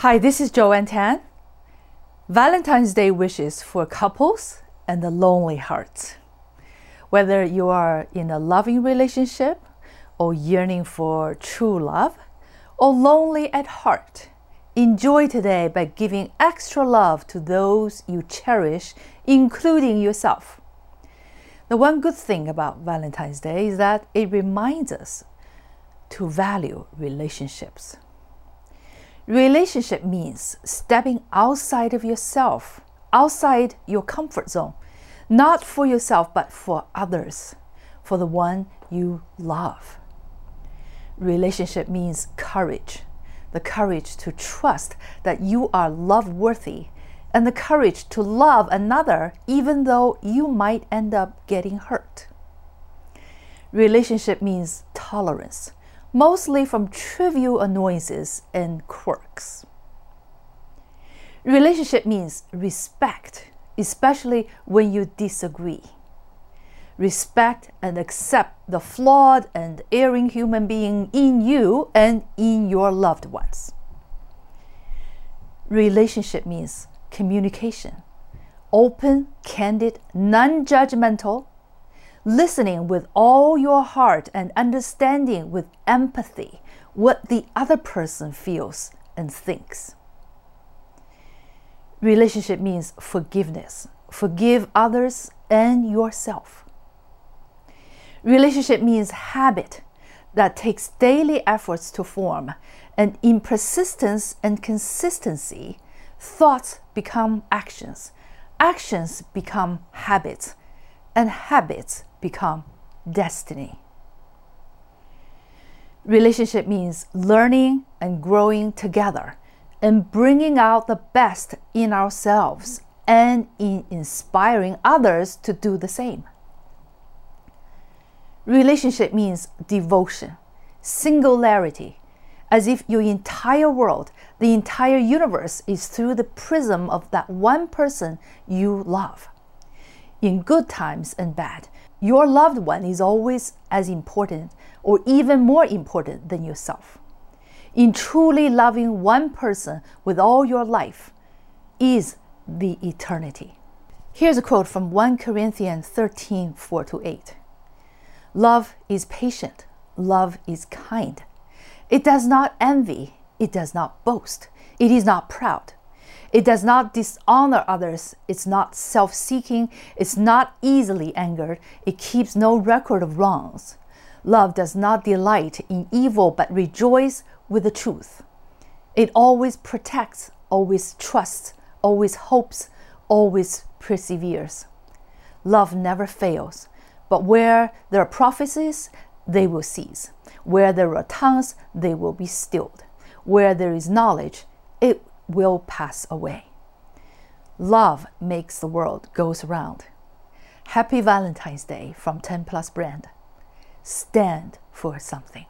Hi, this is Joanne Tan. Valentine's Day wishes for couples and the lonely hearts. Whether you are in a loving relationship or yearning for true love or lonely at heart, enjoy today by giving extra love to those you cherish, including yourself. The one good thing about Valentine's Day is that it reminds us to value relationships. Relationship means stepping outside of yourself, outside your comfort zone, not for yourself, but for others, for the one you love. Relationship means courage, the courage to trust that you are love worthy, and the courage to love another even though you might end up getting hurt. Relationship means tolerance, mostly from trivial annoyances and quirks. Relationship means respect, especially when you disagree. Respect and accept the flawed and erring human being in you and in your loved ones. Relationship means communication, open, candid, non judgmental, listening with all your heart and understanding with empathy what the other person feels and thinks. Relationship means forgiveness. Forgive others and yourself. Relationship means habit that takes daily efforts to form, and in persistence and consistency, thoughts become actions, actions become habits, and habits become destiny. Relationship means learning and growing together and bringing out the best in ourselves and in inspiring others to do the same. Relationship means devotion, singularity, as if your entire world, the entire universe is through the prism of that one person you love. In good times and bad, your loved one is always as important or even more important than yourself. In truly loving one person with all your life is the eternity. Here's a quote from 1 Corinthians 13 4 to 8. Love is patient, love is kind. It does not envy, it does not boast, it is not proud. It does not dishonor others. It's not self seeking. It's not easily angered. It keeps no record of wrongs. Love does not delight in evil, but rejoices with the truth. It always protects, always trusts, always hopes, always perseveres. Love never fails, but where there are prophecies, they will cease. Where there are tongues, they will be stilled. Where there is knowledge, it will pass away. Love makes the world goes around. Happy Valentine's Day from 10 Plus Brand. Stand for something.